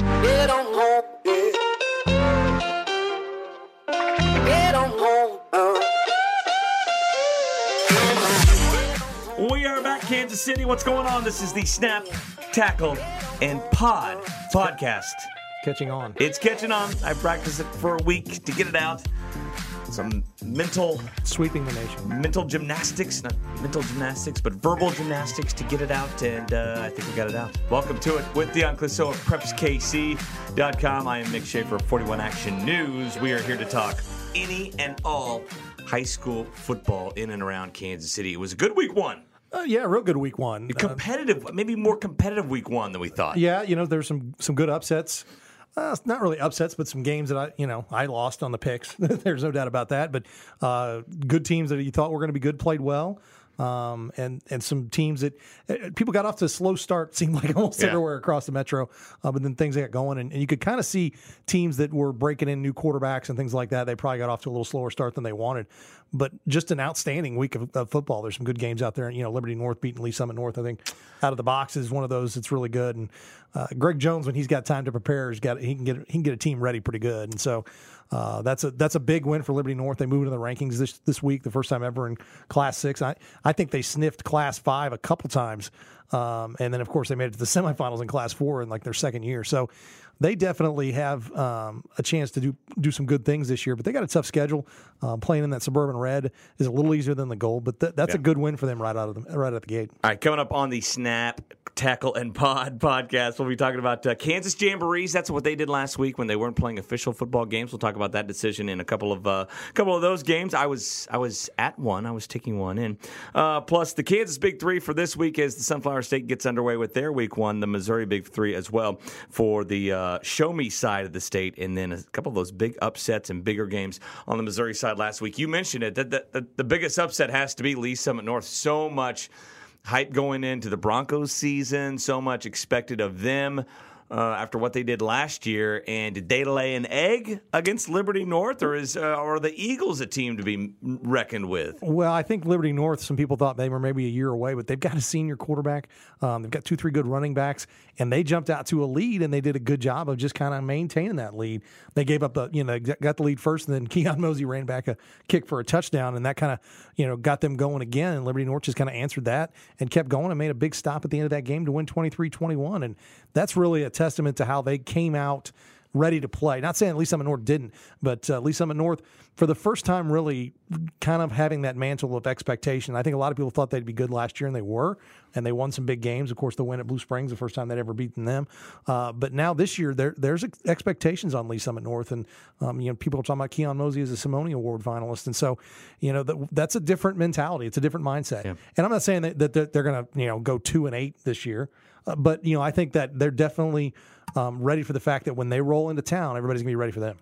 Get on home, yeah. Get on home. Uh. We are back, Kansas City. What's going on? This is the Snap, Tackle, and Pod podcast. catching on. It's catching on. I practiced it for a week to get it out. Some mental Sweeping the nation. mental gymnastics, not mental gymnastics, but verbal gymnastics to get it out, and uh, I think we got it out. Welcome to it with Dion Clisso of PrepsKC.com. I am Nick Schaefer of 41 Action News. We are here to talk any and all high school football in and around Kansas City. It was a good week one. Uh, yeah, real good week one. Uh, Competitive, maybe more competitive week one than we thought. yeah, you know, there's some some good upsets. Uh, not really upsets, but some games that I, you know, I lost on the picks. there's no doubt about that. But uh, good teams that you thought were going to be good played well. Um, and and some teams that uh, people got off to a slow start seemed like almost Yeah. everywhere across the metro, uh, but then things got going, and, and you could kind of see teams that were breaking in new quarterbacks and things like that. They probably got off to a little slower start than they wanted, but just an outstanding week of, of football. There's some good games out there. You know, Liberty North beating Lee's Summit North, I think, out of the box is one of those that's really good. And uh, Greg Jones, when he's got time to prepare, he's got he can get he can get a team ready pretty good. And so uh, that's a that's a big win for Liberty North. They moved in the rankings this this week, the first time ever in Class Six. I I think they sniffed Class Five a couple times, um, and then of course they made it to the semifinals in Class Four in like their second year. So they definitely have um, a chance to do do some good things this year. But they got a tough schedule. Um, playing in that suburban red is a little easier than the gold, but th- that's a good win for them right out of the right out the gate. All right, coming up on the Snap, Tackle, and Pod podcast, we'll be talking about uh, Kansas Jamborees. That's what they did last week when they weren't playing official football games. We'll talk about that decision in a couple of uh, couple of those games. I was I was at one. I was taking one in. Uh, plus the Kansas Big Three for this week as the Sunflower State gets underway with their Week One. The Missouri Big Three as well for the uh, Show Me side of the state, and then a couple of those big upsets and bigger games on the Missouri side last week. You mentioned it that the, the, the biggest upset has to be Lee's Summit North. So much hype going into the Broncos season, so much expected of them uh, after what they did last year. And did they lay an egg against Liberty North, or is uh, are the Eagles a team to be reckoned with? Well, I think Liberty North. Some people thought they were maybe a year away, but they've got a senior quarterback. Um, they've got two, three good running backs, and they jumped out to a lead, and they did a good job of just kind of maintaining that lead. They gave up the, you know, got the lead first, and then Keon Mosey ran back a kick for a touchdown, and that kind of, you know, got them going again. And Liberty North just kind of answered that and kept going and made a big stop at the end of that game to win 23-21. and that's really a testament to how they came out ready to play. Not saying Lee's Summit North didn't, but uh, Lee's Summit North, for the first time, really kind of having that mantle of expectation. I think a lot of people thought they'd be good last year, and they were, and they won some big games. Of course, the win at Blue Springs, the first time they'd ever beaten them. Uh, but now this year, there, there's expectations on Lee's Summit North, and um, you know people are talking about Keon Mosey as a Simone Award finalist, and so you know that, that's a different mentality. It's a different mindset. And I'm not saying that, that they're, they're going to you know go two and eight this year, uh, but you know I think that they're definitely um, ready for the fact that when they roll into town, everybody's gonna be ready for them.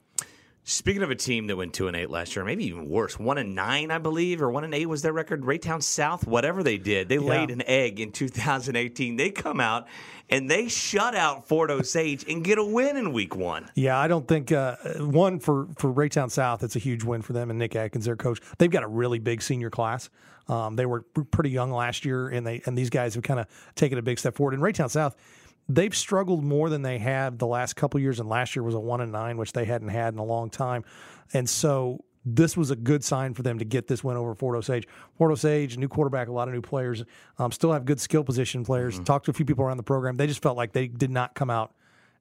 Speaking of a team that went two and eight last year, maybe even worse, one and nine, I believe, or one and eight was their record. Raytown South, whatever they did, they laid an egg in 2018. They come out and they shut out Fort Osage and get a win in Week One. Yeah, I don't think uh, one for for Raytown South. It's a huge win for them and Nick Atkins, their coach. They've got a really big senior class. Um, they were pretty young last year, and they and these guys have kind of taken a big step forward. And Raytown South, they've struggled more than they have the last couple years. And last year was a one and nine, which they hadn't had in a long time. And so this was a good sign for them to get this win over Fort Osage. Fort Osage, new quarterback, a lot of new players, um, still have good skill position players. Talked to a few people around the program. They just felt like they did not come out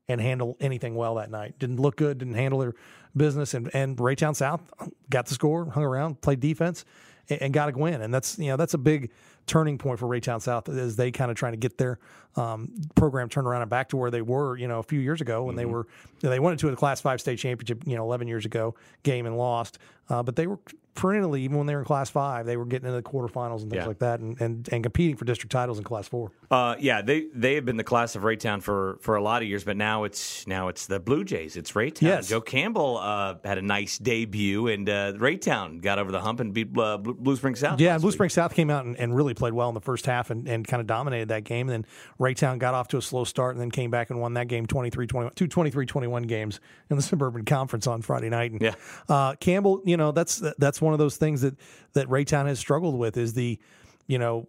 and handle anything well that night. Didn't look good, didn't handle their business. And, and Raytown South got the score, hung around, played defense, and, and got a win. And that's, you know, that's a big turning point for Raytown South as they kind of trying to get their um, program turned around and back to where they were, you know, a few years ago when they were, they went into a Class 5 state championship, you know, 11 years ago game and lost. Uh, but they were perennially, even when they were in Class 5, they were getting into the quarterfinals and things Yeah. like that and, and, and competing for district titles in Class 4. Uh, yeah, they they have been the class of Raytown for for a lot of years, but now it's now it's the Blue Jays. It's Raytown. Yes. Joe Campbell uh, had a nice debut, and uh, Raytown got over the hump and beat uh, Blue, Spring South. Yeah, Blue. Spring South came out and, and really played well in the first half and, and kind of dominated that game. And then Raytown got off to a slow start and then came back and won that game 23-21, two 23-21 games in the Suburban Conference on Friday night. And, Yeah. uh, Campbell, you know, that's that's one of those things that that Raytown has struggled with is the, you know,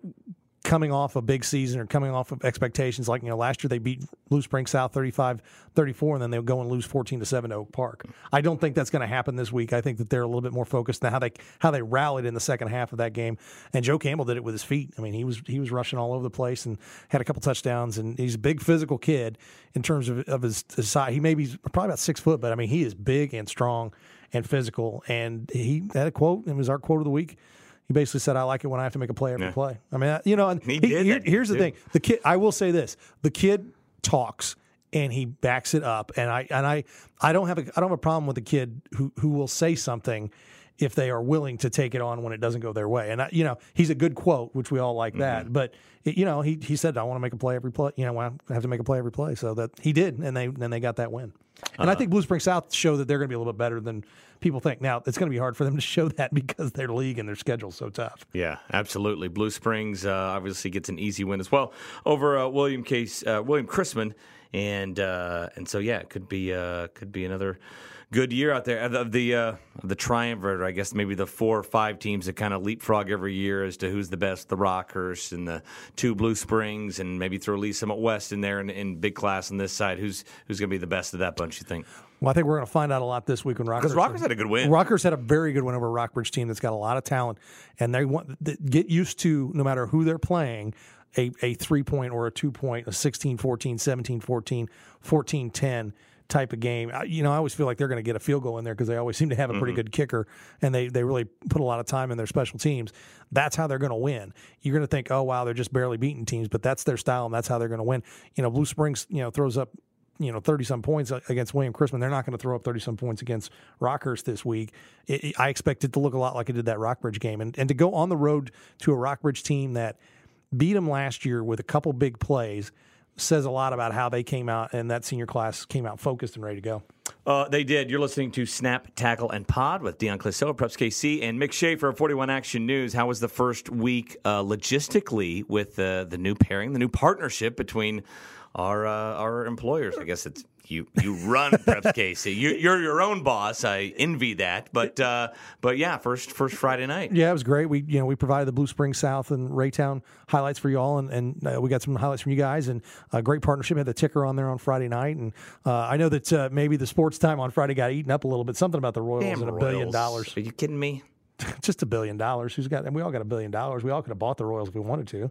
coming off a big season or coming off of expectations. Like, you know, last year they beat Blue Spring South 35 34, and then they'll go and lose 14 to 7 to Oak Park. I don't think that's going to happen this week. I think that they're a little bit more focused on how they how they rallied in the second half of that game. And Joe Campbell did it with his feet. I mean, he was he was rushing all over the place and had a couple touchdowns. And he's a big physical kid in terms of, of his, his size. He may be probably about six foot, but I mean, he is big and strong and physical. And he had a quote, it was our quote of the week. He basically said, "I like it when I have to make a play every Yeah. play." I mean, you know, and He he- did here- that, here's the thing: the kid. I will say this: the kid talks and he backs it up, and I and I I don't have a I don't have a problem with the kid who who will say something if they are willing to take it on when it doesn't go their way. And I, you know, he's a good quote, which we all like Mm-hmm. that. But it, you know, he he said, "I want to make a play every play." You know, I have to make a play every play. So that he did, and they and they got that win. And I Uh-huh. think Blue Spring South show that they're going to be a little bit better than people think. Now it's going to be hard for them to show that because their league and their schedule's so tough. Yeah, absolutely. Blue Springs uh, obviously gets an easy win as well over uh, William Case uh, William Chrisman, and uh, and so yeah, it could be uh, could be another good year out there of the uh, the triumvirate. I guess maybe the four or five teams that kind of leapfrog every year as to who's the best. The Rockhurst and the two Blue Springs, and maybe throw Lee's Summit West in there in, in big class on this side. Who's who's going to be the best of that bunch? You think? Well, I think we're going to find out a lot this week when Rockhurst. Because Rockhurst had a good win. Rockhurst had a very good win over a Rockbridge team that's got a lot of talent, and they want th- get used to no matter who they're playing. A, a three point or a two point, a 16 14, 17 14, 14 10 type of game. I- You know, I always feel like they're going to get a field goal in there because they always seem to have a pretty mm-hmm. good kicker and they, they really put a lot of time in their special teams. That's how they're going to win. You're going to think, oh, wow, they're just barely beating teams, but that's their style and that's how they're going to win. You know, Blue Springs, you know, throws up you know, 30 some points against William Chrisman. They're not going to throw up 30 some points against Rockhurst this week. It, it- I expect it to look a lot like it did that Rockbridge game. And, and to go on the road to a Rockbridge team that beat them last year with a couple big plays says a lot about how they came out and that senior class came out focused and ready to go. Uh, they did. You're listening to Snap, Tackle, and Pod with Dion Clisso, Preps KC, and Nick Schaefer of 41 Action News. How was the first week uh, logistically with uh, the new pairing, the new partnership between our uh, our employers? I guess it's you. You run Preps KC. You, you're your own boss. I envy that. But uh, but yeah, first first Friday night. Yeah, it was great. We you know we provided the Blue Springs South and Raytown highlights for you all, and, and uh, we got some highlights from you guys, and a great partnership. Had the ticker on there on Friday night, and uh, I know that uh, maybe the sports time on Friday got eaten up a little bit. Something about the Royals Damn and a billion dollars, Are you kidding me? just a billion dollars. Who's got? And we all got a billion dollars. We all could have bought the Royals if we wanted to.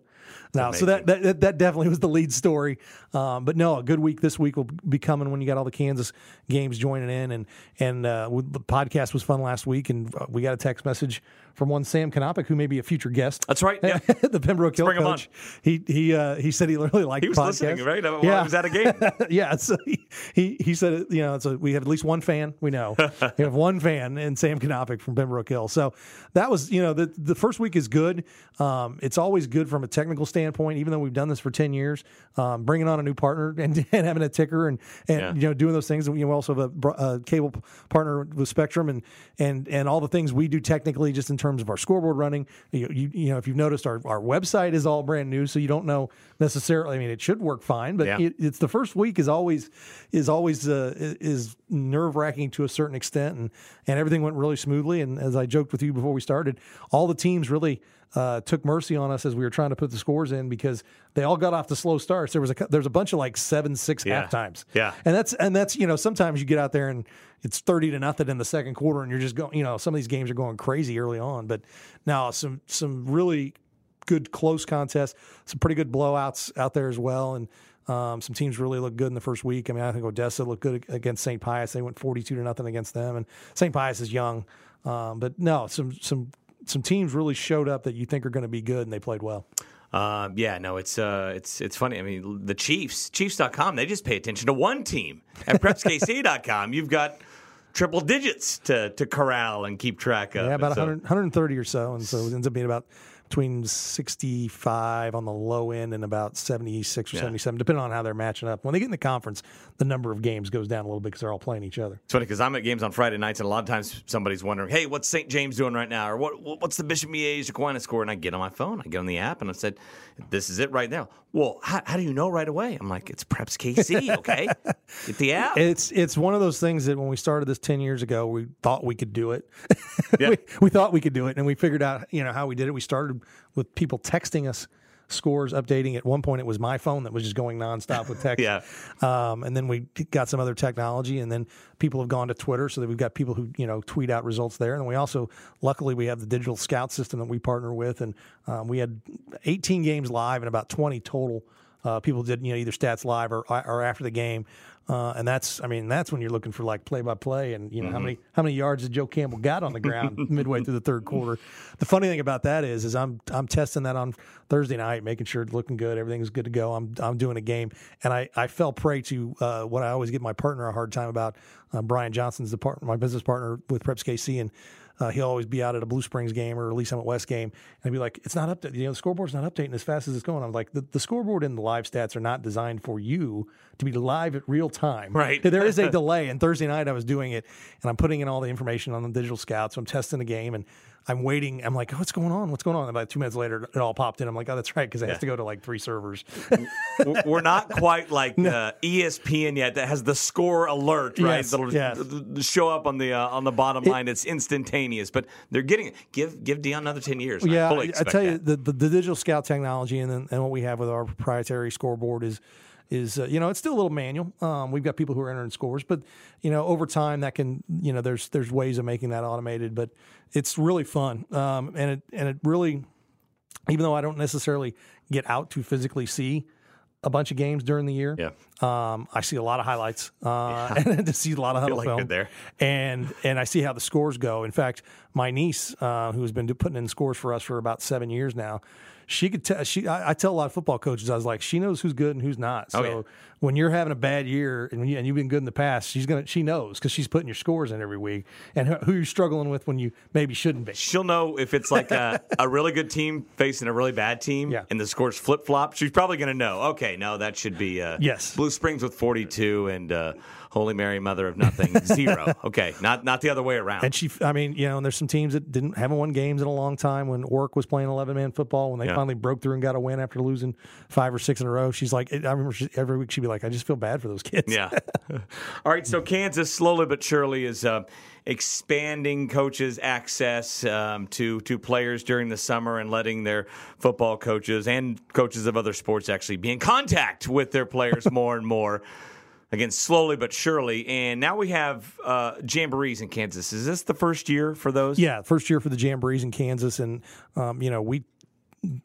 Now, so that, that that- definitely was the lead story. Um, but no, a good week this week will be coming when you got all the Kansas games joining in, and and uh, the podcast was fun last week, and uh, we got a text message from one Sam Kanopic, who may be a future guest. That's right. Yeah. the Pembroke Hill bring him coach. He he uh, he said he really liked He was listening, right? While yeah, I was at a game. yeah. So he, he he said you know so we have at least one fan we know we have one fan and Sam Kanopic from Pembroke Hill. So that was you know the the first week is good. Um, it's always good from a technical standpoint, even though we've done this for ten years. Um, bringing on a new partner and, and having a ticker and and Yeah. you know doing those things. You know, we also have a, a cable partner with Spectrum and and and all the things we do technically, just in terms of our scoreboard running. You, you, you know, if you've noticed, our, our website is all brand new, so you don't know necessarily. I mean, it should work fine, but Yeah. it, it's the first week is always is always uh, is nerve wracking to a certain extent, and and everything went really smoothly. And as I joked with you before we started, all the teams really. Uh, took mercy on us as we were trying to put the scores in because they all got off the slow starts. There was a there's a bunch of like seven six Yeah. half times. Yeah. And that's and that's you know sometimes you get out there and it's thirty to nothing in the second quarter and you're just going you know some of these games are going crazy early on, but now some some really good close contests, some pretty good blowouts out there as well, and um, some teams really looked good in the first week. I mean, I think Odessa looked good against St. Pius. They went forty two to nothing against them, and St. Pius is young, um, but no, some some some teams really showed up that you think are going to be good, and they played well. Um, yeah, no, it's uh, it's it's funny. I mean, the Chiefs, Chiefs.com, they just pay attention to one team. At PrepsKC.com, you've got triple digits to to corral and keep track of. Yeah, about And so- 100, 130 or so, and so it ends up being about between 65 on the low end and about 76 or 77, depending on how they're matching up. When they get in the conference, the number of games goes down a little bit because they're all playing each other. It's funny because I'm at games on Friday nights, and a lot of times somebody's wondering, "Hey, what's St. James doing right now?" or "What what's the Bishop Miege Aquinas score?" And I get on my phone, I get on the app, and I said, "This is it right now." Well, how, how do you know right away? I'm like, "It's Preps KC, okay? get the app." It's it's one of those things that when we started this 10 years ago, we thought we could do it. Yeah. we, we thought we could do it, and we figured out you know how we did it. We started with people texting us scores updating. At one point, it was my phone that was just going nonstop with text. Yeah. Um, and then we got some other technology, and then people have gone to Twitter, so that we've got people who you know tweet out results there. And we also, luckily, we have the digital scout system that we partner with, and um, we had 18 games live and about 20 total. Uh, people did you know either stats live or or after the game, uh, and that's I mean that's when you're looking for like play by play and you know how many how many yards did Joe Campbell got on the ground midway through the third quarter. The funny thing about that is is I'm I'm testing that on Thursday night, making sure it's looking good, everything's good to go. I'm I'm doing a game, and I I fell prey to uh, what I always give my partner a hard time about. Uh, Brian Johnson's the my business partner with Preps KC, and uh, he'll always be out at a Blue Springs game or at Lee's Summit West game, and I'd be like, "It's not updated. You know, the scoreboard's not updating as fast as it's going." I'm like, "The, the scoreboard and the live stats are not designed for you to be live at real time. Right. There is a delay. And Thursday night I was doing it, and I'm putting in all the information on the digital scout. So I'm testing the game, and I'm waiting. I'm like, "What's going on? What's going on?" And about two minutes later, it all popped in. I'm like, "Oh, that's right," because it has to go to like three servers. We're- not quite like uh, ESPN yet that has the score alert, right? Yes, That'll yes. show up on the uh, on the bottom line. It's instantaneous, but they're getting it. Give give Dion another ten years. I Yeah, I, I tell you, the, the, the digital scout technology and then, and what we have with our proprietary scoreboard is is uh, you know it's still a little manual. Um, we've got people who are entering scores, but you know over time that can you know there's there's ways of making that automated, but it's really fun um, and it and it really even though I don't necessarily get out to physically see a bunch of games during the year. Yeah. Um, I see a lot of highlights uh, and to see a lot of huddle like film there. and and I see how the scores go. In fact, my niece, uh, who has been putting in scores for us for about seven years now, she could tell. She I, I tell a lot of football coaches, I was like, she knows who's good and who's not. Oh, so Oh, yeah. When you're having a bad year and, you, and you've been good in the past, she's gonna she knows because she's putting your scores in every week and who, you're struggling with when you maybe shouldn't be. She'll know if it's like a, a really good team facing a really bad team Yeah. and the scores flip flop. She's probably going to know, okay, no, that should be uh, Yes. Blue Springs with 42 and uh, Holy Mary, Mother of Nothing, zero. Okay, not not the other way around. And she, I mean, you know, and there's some teams that didn't haven't won games in a long time. When Ork was playing 11 man football, when they Yeah. finally broke through and got a win after losing five or six in a row, she's like, I remember she, every week she'd be like, I just feel bad for those kids. Yeah. All right. So Kansas slowly but surely is uh, expanding coaches' access um, to to players during the summer and letting their football coaches and coaches of other sports actually be in contact with their players more and more. Again, slowly but surely, and now we have uh, jamborees in Kansas. Is this the first year for those? Yeah, first year for the Jamborees in Kansas, and um, you know we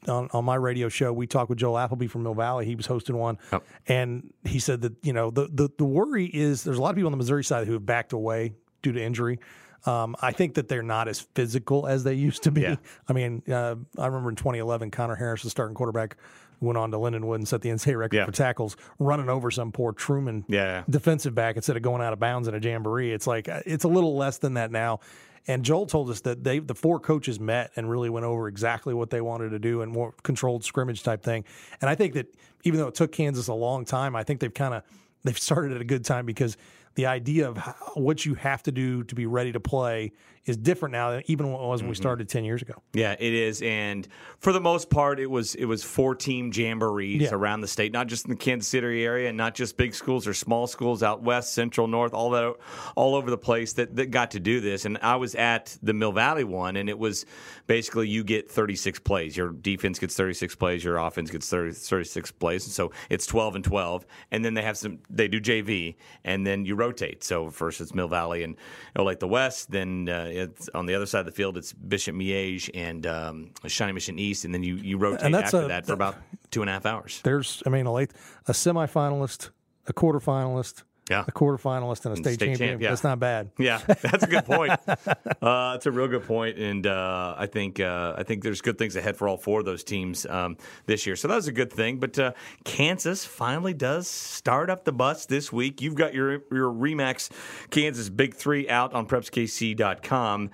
on, on my radio show we talked with Joel Applebee from Mill Valley. He was hosting one, Yep. and he said that you know the, the the worry is there's a lot of people on the Missouri side who have backed away due to injury. Um, I think that they're not as physical as they used to be. Yeah. I mean, uh, I remember in 2011, Connor Harris, the starting quarterback, went on to Lindenwood and set the NCAA record Yeah. for tackles, running over some poor Truman Yeah. defensive back instead of going out of bounds in a jamboree. It's like uh, it's a little less than that now. And Joel told us that they the four coaches met and really went over exactly what they wanted to do and more controlled scrimmage type thing. And I think that even though it took Kansas a long time, I think they've kind of they've started at a good time because the idea of how, what you have to do to be ready to play is different now than even what it was when we mm-hmm. started ten years ago. Yeah, it is, and for the most part, it was it was four team jamborees Yeah. around the state, not just in the Kansas City area, and not just big schools or small schools out west, central, north, all that, all over the place that, that got to do this. And I was at the Mill Valley one, and it was basically you get 36 plays. Your defense gets 36 plays, your offense gets 30, 36 plays, and so it's 12 and 12. And then they have some, they do JV, and then you rotate. So first it's Mill Valley and Olathe West, then uh, it's on the other side of the field it's Bishop Miege and um, Shawnee Mission East, and then you you rotate And that's after a- that for about two and a half hours. There's, I mean, a late a semifinalist, a quarterfinalist, Yeah. a quarterfinalist, and a state state champion. champ, yeah. That's not bad. Yeah, that's a good point. uh, that's a real good point, and uh, I think uh, I think there's good things ahead for all four of those teams um, this year. So that was a good thing. But uh, Kansas finally does start up the bus this week. You've got your your Remax Kansas Big Three out on PrepsKC.com.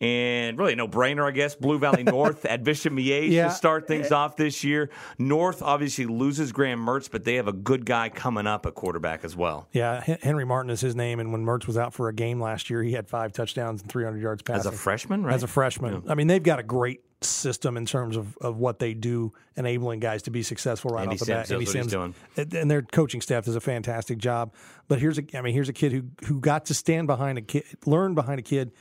And really, no brainer, I guess. Blue Valley North at Bishop Miege Yeah. to start things off this year. North obviously loses Graham Mertz, but they have a good guy coming up at quarterback as well. Yeah, Henry Martin is his name, and when Mertz was out for a game last year, he had five touchdowns and 300 yards passing. As a freshman, right? As a freshman, I mean, they've got a great system in terms of, of what they do, enabling guys to be successful right Andy off the Sims bat. what he's doing. and- and their coaching staff does a fantastic job. But here's a, I mean, here's a kid who who got to stand behind a kid, learn behind a kid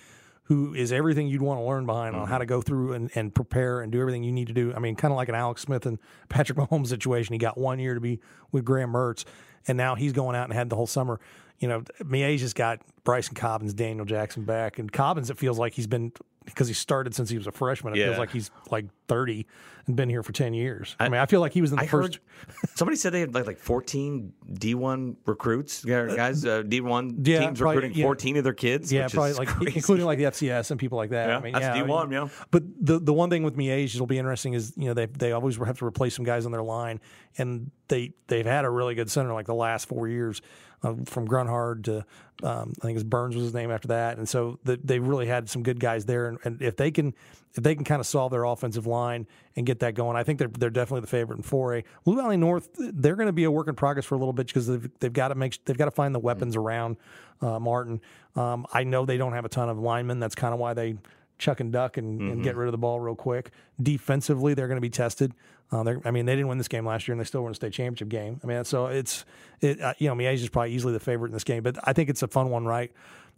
who is everything you'd want to learn behind Mm-hmm. on how to go through and, and prepare and do everything you need to do. I mean, kind of like an Alex Smith and Patrick Mahomes situation. He got one year to be with Graham Mertz, and now he's going out and had the whole summer. You know, Mia's just got Bryson Cobbins, Daniel Jackson back, and Cobbins. It feels like he's been because he started since he was a freshman. It Yeah. feels like he's like thirty and been here for ten years. I, mean, I feel like he was in the I first. heard somebody said they had like, like 14 D1 recruits, yeah, guys, uh, D1 yeah, teams probably, recruiting yeah. 14 of their kids. Yeah, which probably is like crazy. including like the FCS and people like that. Yeah, I mean, that's yeah, I D1, mean, yeah. But the the one thing with Miege that'll be interesting is you know they they always have to replace some guys on their line, and they they've had a really good center like the last four years, uh, from Grunhard to um, I think it's Burns was his name after that, and so the, they really had some good guys there, and, and if they can if they can kind of solve their offensive line and get that going, I think they're they're definitely the favorite in 4A. Blue Valley North, they're going to be a work in progress for a little bit because they've, they've got to make they've got to find the weapons around uh, Martin. Um, I know they don't have a ton of linemen. That's kind of why they chuck and duck and, and get rid of the ball real quick. Defensively, they're going to be tested. Uh, they're- I mean, they didn't win this game last year, and they still won a state championship game. I mean, so it's it. Uh, you know, Miege is probably easily the favorite in this game, but I think it's a fun one, right?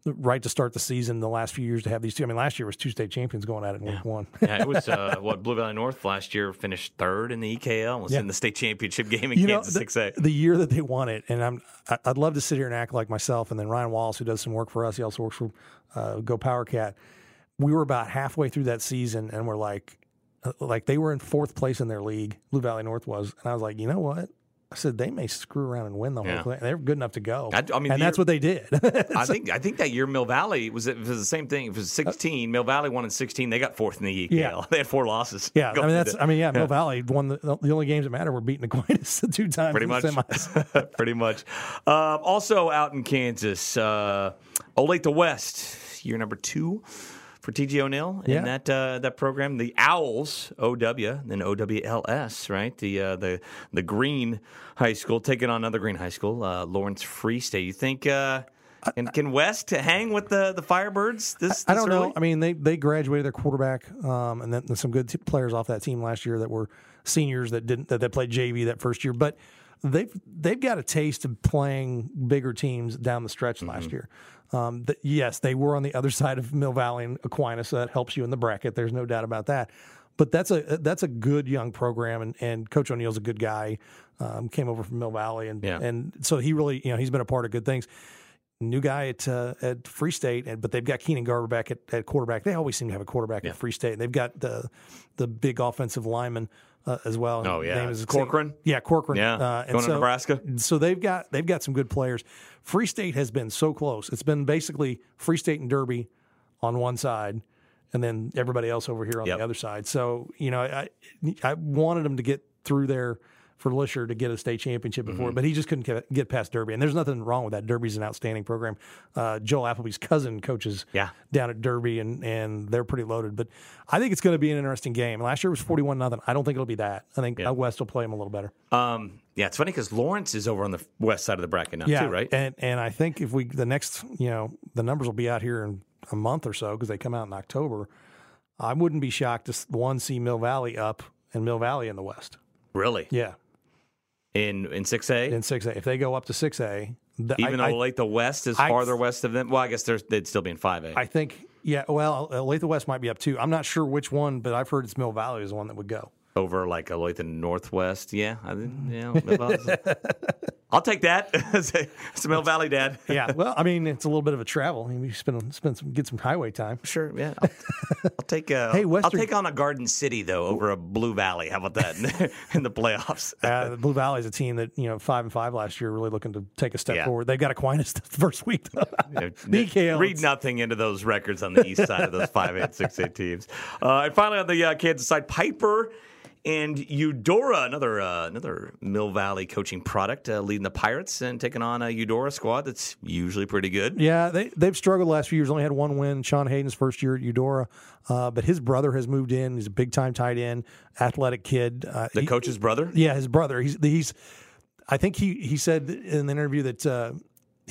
Right to start the season. The last few years to have these two. I mean, last year was two state champions going at it in week one. yeah, it was uh, what Blue Valley North last year finished third in the EKL and was Yeah. in the state championship game in you Kansas the, 6A. the year that they won it, and I'm I'd love to sit here and act like myself, and then Ryan Wallace, who does some work for us, he also works for uh, Go Power Cat. We were about halfway through that season, and we're like, uh, like they were in fourth place in their league. Blue Valley North was, and I was like, you know what? I said they may screw around and win the Yeah. whole thing. They're good enough to go. I- I mean, and that's year- what they did. I think I think that year Mill Valley was it was the same thing. It was 16. Mill Valley won in 16. They got fourth in the EKL. Yeah. They had four losses. yeah, I mean that's. I mean, yeah, Mill Valley won the, the only games that matter were beating Aquinas the two times. pretty much. pretty much. Um, also out in Kansas, uh, Olathe West, year number two for TG O'Neill Yeah. in that uh, that program. The Owls, OW, then OWLS, right? The uh, the the Green High School taking on another Green High School, uh, Lawrence Free State. You think? Uh, can, can West hang with the, the Firebirds this, I don't early? know. I mean, they they graduated their quarterback, um, and then some good t- players off that team last year that were seniors that didn't that they played JV that first year, but they've they've got a taste of playing bigger teams down the stretch Mm-hmm. last year. Um, the, yes, they were on the other side of Mill Valley and Aquinas, so that helps you in the bracket. There's no doubt about that. But that's a that's a good young program, and, and Coach O'Neill's a good guy. Um, came over from Mill Valley, and Yeah. and so he really you know he's been a part of good things new guy at uh, at Free State, and, but they've got Keenan Garber back at, at quarterback. They always seem to have a quarterback at Free State, and they've got the the big offensive lineman uh, as well. Oh, yeah. name is Corcoran? Yeah, Corcoran. Yeah. uh, and Going to Nebraska? So they've got they've got some good players. Free State has been so close. It's been basically Free State and Derby on one side. And then everybody else over here on Yep. the other side. So you know, I I wanted them to get through there for Lisher to get a state championship before, Mm-hmm. but he just couldn't get, get past Derby. And there's nothing wrong with that. Derby's an outstanding program. Uh, Joel Applebee's cousin coaches Yeah. down at Derby, and and they're pretty loaded. But I think it's going to be an interesting game. Last year was 41 nothing. I don't think it'll be that. I think uh, West will play them a little better. Um, yeah, it's funny because Lawrence is over on the west side of the bracket now, too, right? And and I think if we the next you know the numbers will be out here in a month or so because they come out in October. I wouldn't be shocked to one see Mill Valley up and Mill Valley in the West. Really? Yeah, In in 6A? in six A. If they go up to six A, Even I, though like the West is I- farther west of them. Well, I guess they'd still be in 5A. I think yeah. Well, uh, Olathe West might be up too. I'm not sure which one, but I've heard it's Mill Valley is the one that would go. over like Olathe Northwest. Yeah, I yeah. I'll take that. it's Mill Valley, Dad. Yeah. well, I mean, it's a little bit of a travel. I mean, you spend spend some get some highway time. Sure. Yeah. I'll, I'll take. Uh, Hey, I'll take on a Garden City though over a Blue Valley. How about that in the playoffs? Uh, the Blue Valley is a team that you know five and five last year, really looking to take a step Yeah. forward. They've got Aquinas the first week. Know, Read nothing into those records on the east side of those five eight six eight teams. Uh, and finally on the uh, Kansas side, Piper and Eudora, another uh, another Mill Valley coaching product, uh, leading the Pirates and taking on a Eudora squad that's usually pretty good. Yeah, they they've struggled the last few years. Only had one win. Sean Hayden's first year at Eudora, uh, but his brother has moved in. He's a big time tight end, athletic kid. Uh, The he- coach's brother. yeah, his brother. He's he's. I think he he said in an interview that.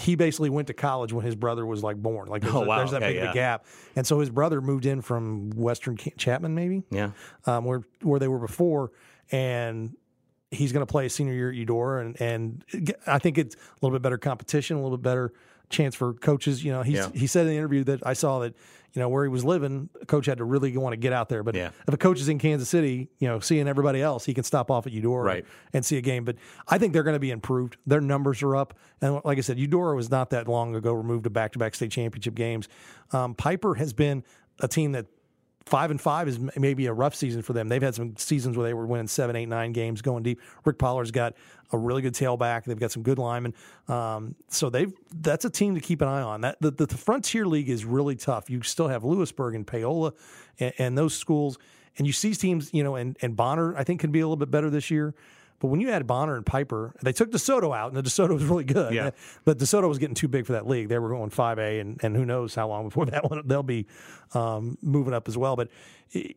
He basically went to college when his brother was like born. Like there's, Oh, a- wow. there's that Okay, big of yeah. a gap, and so his brother moved in from Western Chapman, maybe, Yeah. um, where where they were before, and he's going to play senior year at Eudora, and and I think it's a little bit better competition, a little bit better chance for coaches. You know, he's, Yeah. he said in the interview that I saw that you know where he was living, a coach had to really want to get out there. But Yeah. if a coach is in Kansas City, you know, seeing everybody else, he can stop off at Eudora Right. and see a game. But I think they're going to be improved. Their numbers are up, and like I said, Eudora was not that long ago removed to back-to-back state championship games. Um, Piper has been a team that five and five is maybe a rough season for them. They've had some seasons where they were winning seven, eight, nine games, going deep. Rick Pollard's got a really good tailback. They've got some good linemen. Um, so they've that's a team to keep an eye on. That the, the, the Frontier League is really tough. You still have Louisburg and Paola and, and those schools, and you see teams, you know, and and Bonner I think can be a little bit better this year. But when you add Bonner and Piper, they took DeSoto out, and the DeSoto was really good. Yeah. But DeSoto was getting too big for that league. They were going 5A, and, and who knows how long before that one they'll be um, moving up as well. But i-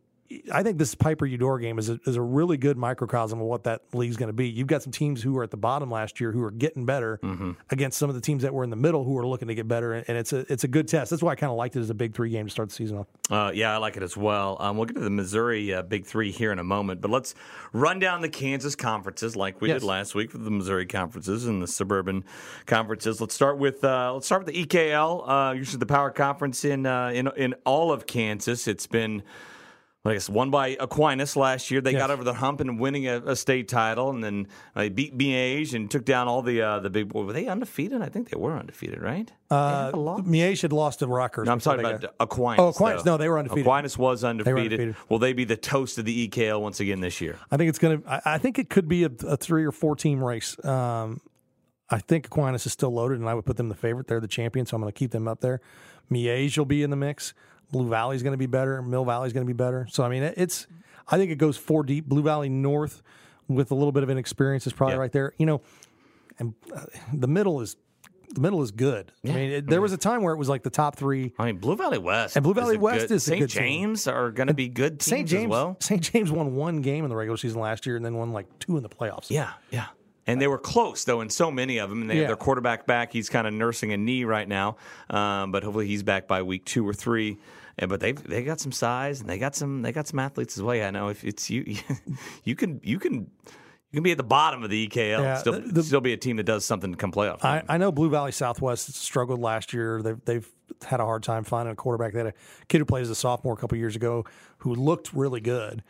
I think this Piper Eudora game is a, is a really good microcosm of what that league's going to be. You've got some teams who were at the bottom last year who are getting better Mm-hmm. against some of the teams that were in the middle who are looking to get better, and it's a it's a good test. That's why I kind of liked it as a big three game to start the season off. Uh, yeah, I like it as well. Um, we'll get to the Missouri uh, Big Three here in a moment, but let's run down the Kansas conferences like we Yes. did last week with the Missouri conferences and the suburban conferences. Let's start with uh, let's start with the EKL, uh, usually the power conference in uh, in in all of Kansas. It's been. I guess won by Aquinas last year. They Yes. got over the hump and winning a, a state title, and then uh, they beat Miege and took down all the uh, the big boys. Were they undefeated? I think they were undefeated, right? Uh, Miege had lost to Rutgers. No, I'm talking about got- Aquinas. Oh, Aquinas. though. No, they were undefeated. Aquinas was undefeated. undefeated. Will they be the toast of the EKL once again this year? I think it's going to. I think it could be a, a three or four team race. Um, I think Aquinas is still loaded, and I would put them the favorite. They're the champion, so I'm going to keep them up there. Miege will be in the mix. Blue Valley is going to be better. Mill Valley is going to be better. So I mean, it- it's. I think it goes four deep. Blue Valley North, with a little bit of inexperience, is probably Yeah. right there. You know, and uh, the middle is the middle is good. I mean, it, there was a time where it was like the top three. I mean, Blue Valley West And Blue Valley a West good, is St. good team. James are going to be good teams St. James, as well. St. James won one game in the regular season last year, and then won like two in the playoffs. Yeah, yeah. And they were close though in so many of them. And they Yeah. have their quarterback back. He's kind of nursing a knee right now, um, but hopefully he's back by week two or three. And, but they they got some size and they got some they got some athletes as well. Yeah, I know if it's you, you can you can you can be at the bottom of the EKL, Yeah, and still the- the- still be a team that does something to come playoff. I, I know Blue Valley Southwest struggled last year. They've they've had a hard time finding a quarterback. They had a kid who played as a sophomore a couple years ago who looked really good,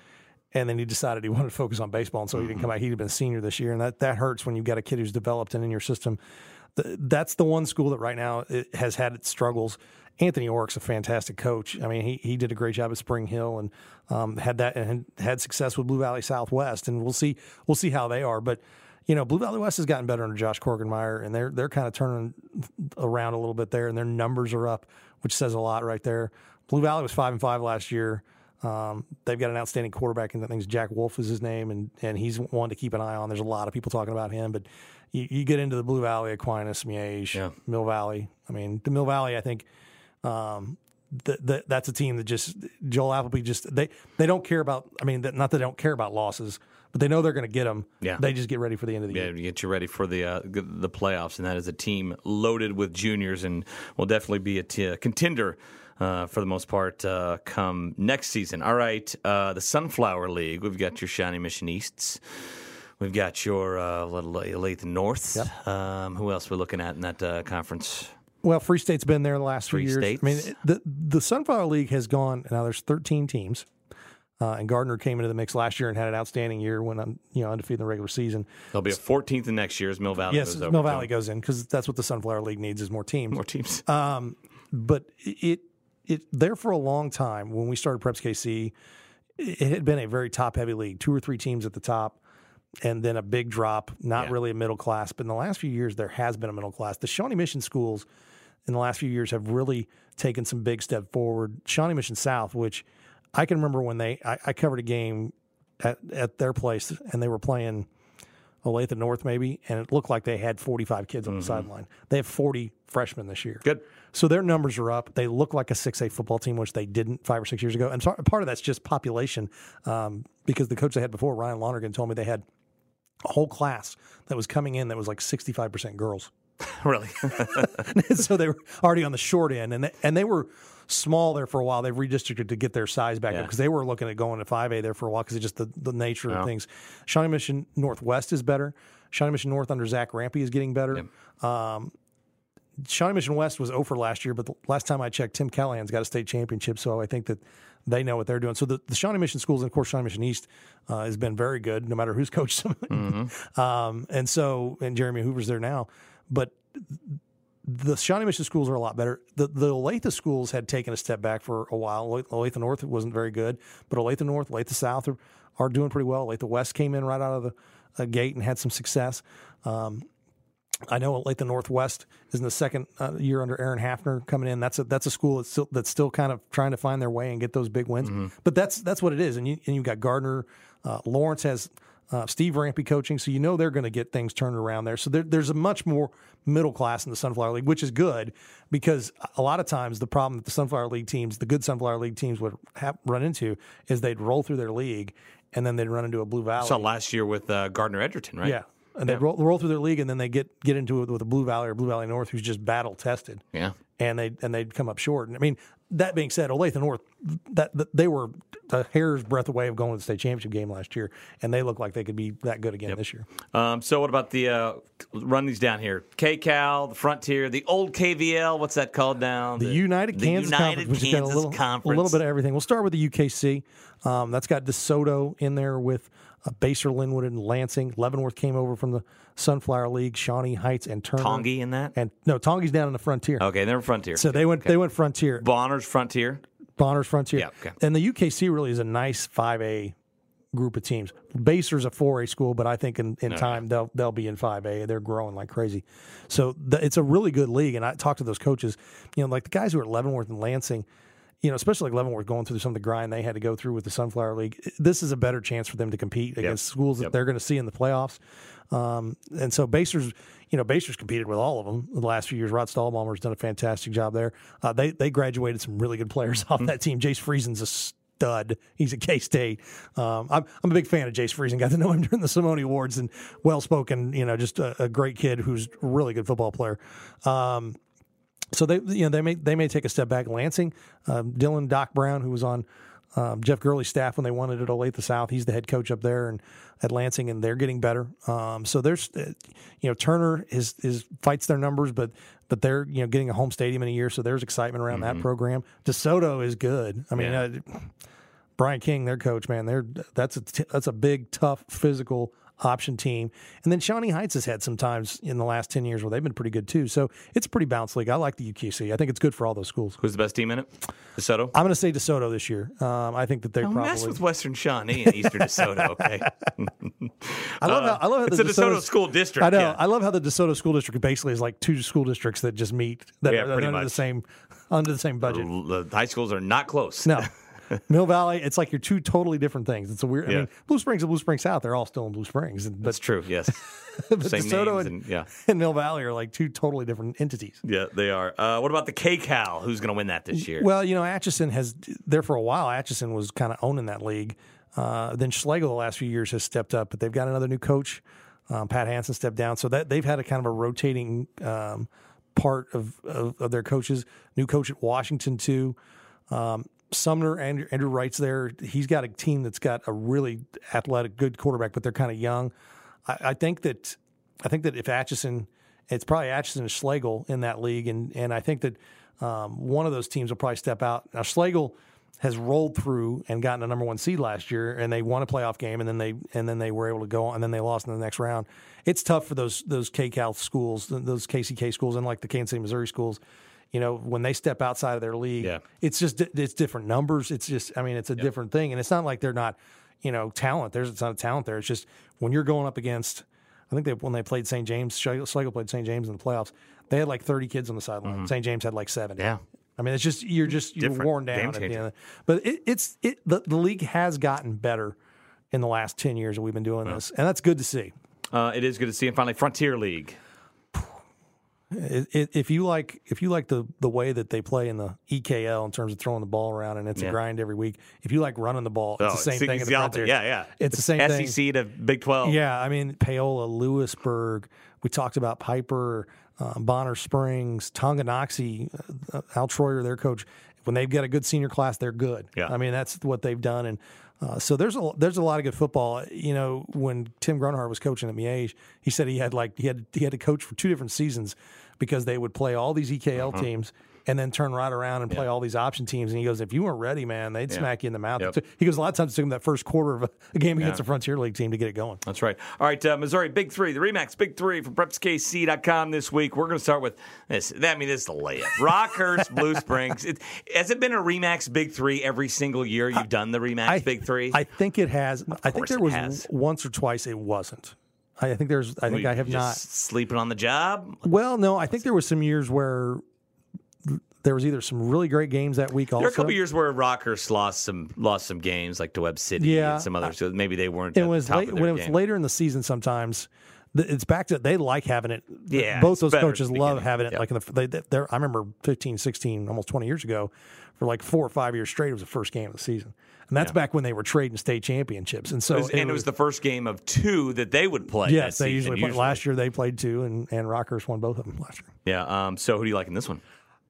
and then he decided he wanted to focus on baseball, and so he didn't mm-hmm. come back. He'd been senior this year, and that that hurts when you've got a kid who's developed and in your system. Th- That's the one school that right now it has had its struggles. Anthony Orrick's a fantastic coach. I mean, he he did a great job at Spring Hill and um, had that and had success with Blue Valley Southwest, and we'll see we'll see how they are, but you know, Blue Valley West has gotten better under Josh Korgenmeyer, and they're they're kind of turning around a little bit there, and their numbers are up, which says a lot right there. Blue Valley was five and five last year. Um, they've got an outstanding quarterback, and I think Jack Wolf is his name, and and he's one to keep an eye on. There's a lot of people talking about him, but you, you get into the Blue Valley, Aquinas, Miege, Yeah. Mill Valley. I mean, the Mill Valley, I think. Um, th- th- that's a team that just Joel Applebee just they they don't care about. I mean, that, not that they don't care about losses, but they know they're going to get them. Yeah. they just get ready for the end of the Yeah, year. get you ready for the uh, the playoffs, and that is a team loaded with juniors, and will definitely be a t- a contender uh, for the most part uh, come next season. All right, uh, the Sunflower League. We've got your Shawnee Mission Easts. We've got your uh, little Lathan North. Um, who else we're looking at in that uh, conference? Well, Free State's been there the last Free few years. States. I mean, the the Sunflower League has gone and now. There's 13 teams, uh, and Gardner came into the mix last year and had an outstanding year when un- you know undefeated in the regular season. There'll be a 14th in next year as Mill Valley yes, goes over. Mill. Valley goes in because that's what the Sunflower League needs is more teams. More teams. Um, but it it there for a long time when we started Preps KC, it it had been a very top heavy league, two or three teams at the top, and then a big drop. Not Yeah. really a middle class, but in the last few years there has been a middle class. The Shawnee Mission schools in the last few years have really taken some big step forward. Shawnee Mission South, which I can remember when they I, I covered a game at at their place and they were playing. Olathe North, maybe, and it looked like they had 45 kids on the sideline. They have 40 freshmen this year. Good. So their numbers are up. They look like a 6A football team, which they didn't five or six years ago. And part of that's just population um, because the coach they had before, Ryan Lonergan, told me they had a whole class that was coming in that was like 65% girls. really? so they were already on the short end, and they, and they were small there for a while. They've redistricted to get their size back Yeah. up because they were looking at going to 5A there for a while because it's just the, the nature of things. Shawnee Mission Northwest is better. Shawnee Mission North under Zach Rampy is getting better. Um, Shawnee Mission West was over last year, but the last time I checked, Tim Callahan's got a state championship, so I think that they know what they're doing. So the, the Shawnee Mission schools, and of course Shawnee Mission East, uh, has been very good, no matter who's coached them. um, and so, and Jeremy Hoover's there now, but the Shawnee Mission schools are a lot better. The the Olathe schools had taken a step back for a while. Olathe North wasn't very good, but Olathe North, Olathe South are, are doing pretty well. Olathe West came in right out of the uh, gate and had some success. Um, I know Olathe Northwest is in the second uh, year under Aaron Hafner coming in. That's a that's a school that's still that's still kind of trying to find their way and get those big wins. But that's that's what it is. And you and you've got Gardner, uh, Lawrence has uh, Steve Rampy coaching, so you know they're going to get things turned around there. So there, there's a much more middle class in the Sunflower League, which is good because a lot of times the problem that the Sunflower League teams, the good Sunflower League teams, would run into is they'd roll through their league and then they'd run into a Blue Valley. Saw last year with uh, Gardner Edgerton, right? Yeah. And they roll, roll through their league, and then they get get into it with a Blue Valley or Blue Valley North, who's just battle tested. Yeah. and they and they'd come up short. And I mean, that being said, Olathe North, that, that they were a hair's breadth away of going to the state championship game last year, and they look like they could be that good again this year. Um, so what about the uh, run these down here? KCAL, the Frontier, the old KVL. What's that called now? The, United the Kansas United Conference, Kansas a little, Conference. a little bit of everything. We'll start with the UKC. Um, that's got DeSoto in there with uh, Basehor, Linwood, and Lansing. Leavenworth came over from the Sunflower League. Shawnee Heights and Turner. Tongi in that. and no, Tongi's down in the Frontier. Okay, they're in Frontier. So they went they went Frontier. Bonner's Frontier. Bonner's Frontier. Yeah, okay. And the UKC really is a nice 5A group of teams. Basehor's a 4A school, but I think in, in time they'll they'll be in 5A. They're growing like crazy. So the, it's a really good league. And I talked to those coaches, you know, like the guys who are at Leavenworth and Lansing, you know, especially like Leavenworth going through some of the grind they had to go through with the Sunflower League. This is a better chance for them to compete against schools that they're going to see in the playoffs. Um, and so Basehor's, you know, Basehor's competed with all of them the last few years. Rod Stahlbaumer's done a fantastic job there. Uh, they they graduated some really good players off that team. Jace Friesen's a stud. He's at K State. Um, I'm, I'm a big fan of Jace Friesen. Got to know him during the Simone Awards and well spoken. You know, just a, a great kid who's a really good football player. Um, so they you know they may they may take a step back. Lansing, um, Dylan Doc Brown, who was on um, Jeff Gurley's staff when they wanted it Olathe South, he's the head coach up there and at Lansing, and they're getting better. Um, so there's uh, you know Turner is is fights their numbers, but but they're you know getting a home stadium in a year, so there's excitement around that program. DeSoto is good. I mean. Yeah. Uh, Brian King, their coach, man, they're that's a t- that's a big, tough, physical option team. And then Shawnee Heights has had some times in the last ten years where they've been pretty good too. So it's a pretty balanced league. I like the UKC. I think it's good for all those schools. Who's the best team in it? DeSoto. I'm going to say DeSoto this year. Um, I think that they're Don't probably. mess with Western Shawnee and Eastern DeSoto, okay? I love how I love how it's the DeSoto DeSoto school district. I know. yeah. I love how the DeSoto school district basically is like two school districts that just meet that Yeah, are under the same under the same budget. The high schools are not close. No. Mill Valley, it's like you're two totally different things. It's a weird. I mean, Blue Springs and Blue Springs South, they're all still in Blue Springs, but That's true. Yes. but Same DeSoto names and, and yeah, and Mill Valley are like two totally different entities. yeah, they are. Uh, what about the KCAL? Who's going to win that this year? Well, you know, Atchison has there for a while. Atchison was kind of owning that league. Uh, then Schlagle the last few years has stepped up, but they've got another new coach. Um, Pat Hansen stepped down, so that they've had a kind of a rotating um, part of, of of their coaches. New coach at Washington too. Um, Sumner Andrew, Andrew Wright's there. He's got a team that's got a really athletic, good quarterback, but they're kind of young. I, I think that I think that if Atchison, it's probably Atchison and Schlagle in that league, and and I think that um, one of those teams will probably step out. Now Schlagle has rolled through and gotten a number one seed last year, and they won a playoff game, and then they and then they were able to go on, and then they lost in the next round. It's tough for those those KCAL schools, those KCK schools, and like the Kansas City, Missouri schools. You know, when they step outside of their league, Yeah. it's just it's different numbers. It's just, I mean, it's a different thing, and it's not like they're not, you know, talent. There's it's not a talent there. It's just when you're going up against. I think they when they played St. James, Schlagle played St. James in the playoffs. They had like 30 kids on the sideline. St. James had like seven. Yeah. I mean, it's just you're just you're Different. worn down at the end. But it, it's it the, the league has gotten better in the last 10 years that we've been doing this, and that's good to see. Uh, it is good to see. And finally, Frontier League. If you like if you like the the way that they play in the EKL in terms of throwing the ball around and it's Yeah. a grind every week. If you like running the ball, it's Oh, the same it's- thing. it's the the Yeah, yeah. It's the same thing. SEC to Big Twelve. Yeah, I mean Paola, Louisburg. We talked about Piper, uh, Bonner Springs, Tonganoxie, uh, Al Troyer, their coach. When they've got a good senior class, they're good. Yeah. I mean that's what they've done, and uh, so there's a there's a lot of good football. You know, when Tim Grunhard was coaching at Miege, he said he had like he had he had to coach for two different seasons because they would play all these EKL Uh-huh. teams and then turn right around and play all these option teams. And he goes, if you weren't ready, man, they'd smack you in the mouth. Yep. He goes, a lot of times it took him that first quarter of a, game against a Frontier League team to get it going. That's right. All right, uh, Missouri Big Three, the Remax Big Three from PrepsKC.com this week. We're going to start with this. I mean, this is the layup. Rockhurst, Blue Springs. It, has it been a Remax Big Three every single year you've done the Remax Big Three? I think it has. I think there was has. once or twice it wasn't. I I think there's. I think I have just not. sleeping on the job. Well, no, I think there was some years where there was either some really great games that week. Also, There a couple years where Rockhurst lost some lost some games, like to Webb City Yeah. and some others. So maybe they weren't. it was late, when it was game. later in the season. Sometimes it's back to they like having it. Yeah, both those coaches love having it. Yep. Like in the they, they, I remember 15, 16, almost twenty years ago, for like four or five years straight. It was the first game of the season, and that's back when they were trading state championships. And so It was- and it was the first game of two that they would play. yes, they usually, play. Last year they played two, and and Rockhurst won both of them last year. Yeah. Um, so who do you like in this one?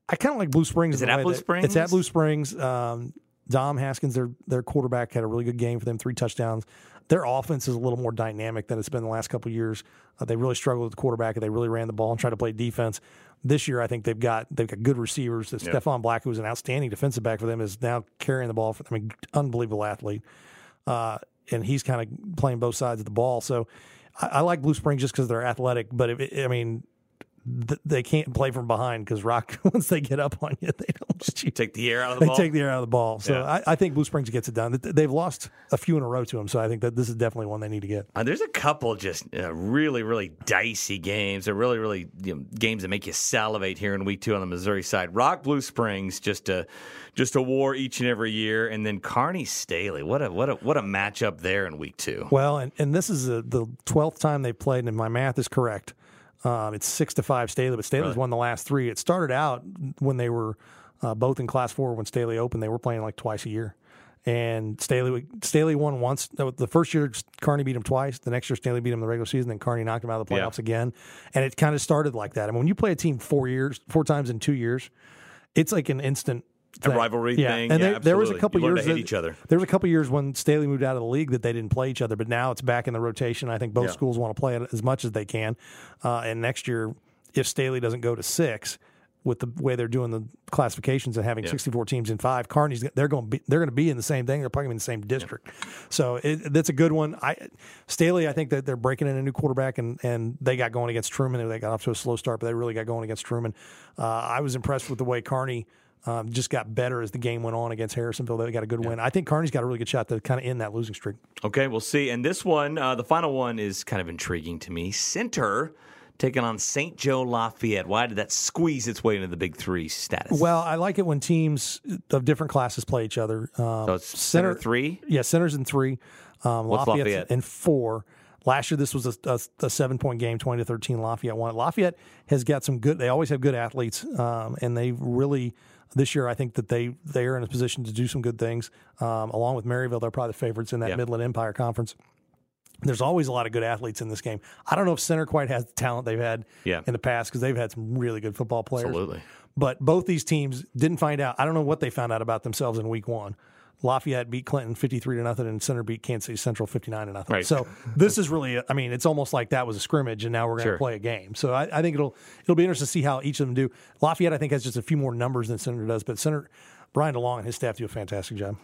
I kind of like Blue Springs. Is it at Blue Springs? It's at Blue Springs. Um, Dom Haskins, their their quarterback, had a really good game for them, three touchdowns. Their offense is a little more dynamic than it's been the last couple of years. Uh, they really struggled with the quarterback, and they really ran the ball and tried to play defense. This year, I think they've got they've got good receivers. That Stephon Black, who's an outstanding defensive back for them, is now carrying the ball. For, I mean, unbelievable athlete, uh, and he's kind of playing both sides of the ball. So, I, I like Blue Springs just because they're athletic. But if, I mean, th- they can't play from behind because Rock once they get up on you, they don't let you. Take the air out of the They ball. take the air out of the ball. So Yeah. I, I think Blue Springs gets it done. They've lost a few in a row to them, so I think that this is definitely one they need to get. Uh, there's a couple just uh, really, really dicey games. They're really, really you know, games that make you salivate here in week two on the Missouri side. Rock Blue Springs, just a just a war each and every year, and then Kearney Staley. What a what a what a matchup there in week two. Well, and, and this is a, the twelfth time they've played, and my math is correct. Um, it's six to five Staley, but Staley's Really? won the last three. It started out when they were uh, both in Class Four when Staley opened. They were playing like twice a year, and Staley Staley won once. The first year Kearney beat him twice. The next year Staley beat him in the regular season. Then Kearney knocked him out of the Yeah. playoffs again, and it kind of started like that. I mean, when you play a team four years, four times in two years, it's like an instant. A thing. rivalry yeah. thing. And Yeah, there, there was a couple You years that- each other. there was a couple years when Staley moved out of the league that they didn't play each other, but now it's back in the rotation. I think both Yeah. schools want to play it as much as they can. Uh, and next year, if Staley doesn't go to six, with the way they're doing the classifications and having 64 teams in five, Kearney's they're going to be they're going to be in the same thing. They're probably in the same district. So it, that's a good one. I Staley, I think that they're breaking in a new quarterback and and they got going against Truman. They got off to a slow start, but they really got going against Truman. Uh, I was impressed with the way Carney. Um, just got better as the game went on against Harrisonville. They got a good win. I think Kearney's got a really good shot to kind of end that losing streak. Okay, we'll see. And this one, uh, the final one, is kind of intriguing to me. Center taking on St. Joe Lafayette. Why did that squeeze its way into the Big Three status? Well, I like it when teams of different classes play each other. Um, so it's center, three. Yeah, centers in three. Um, What's Lafayette's Lafayette? in four. Last year, this was a, a, a seven point game, 20 to 13. Lafayette won. it. Lafayette has got some good, they always have good athletes, um, and they really, this year, I think that they, they are in a position to do some good things. Um, along with Maryville, they're probably the favorites in that Yeah. Midland Empire Conference. There's always a lot of good athletes in this game. I don't know if center quite has the talent they've had Yeah. in the past because they've had some really good football players. Absolutely. But both these teams didn't find out. I don't know what they found out about themselves in week one. Lafayette beat Clinton 53 to nothing, and Center beat Kansas City Central 59 to nothing. Right. So this is really, I mean, it's almost like that was a scrimmage, and now we're going to Sure. play a game. So I, I think it'll it'll be interesting to see how each of them do. Lafayette, I think, has just a few more numbers than Center does, but Center Brian DeLong and his staff do a fantastic job.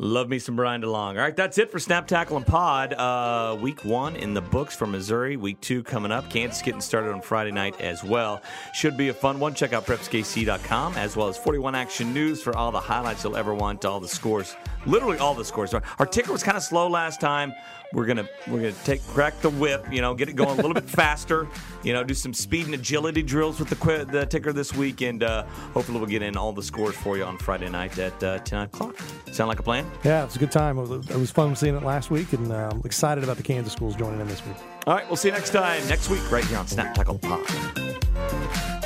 Love me some Brian DeLong. All right, that's it for Snap Tackle and Pod. Uh, week one in the books for Missouri. Week two coming up. Kansas getting started on Friday night as well. Should be a fun one. Check out prepskc.com as well as 41 Action News for all the highlights you'll ever want, all the scores, literally all the scores. Our, ticker was kind of slow last time. We're gonna we're gonna take crack the whip, you know, get it going a little bit faster, you know, do some speed and agility drills with the the ticker this week, and uh, hopefully we'll get in all the scores for you on Friday night at uh, 10 o'clock. Sound like a plan? Yeah, it was a good time. It was, it was fun seeing it last week, and uh, I'm excited about the Kansas schools joining in this week. All right, we'll see you next time, next week, right here on Snap Tackle Pod.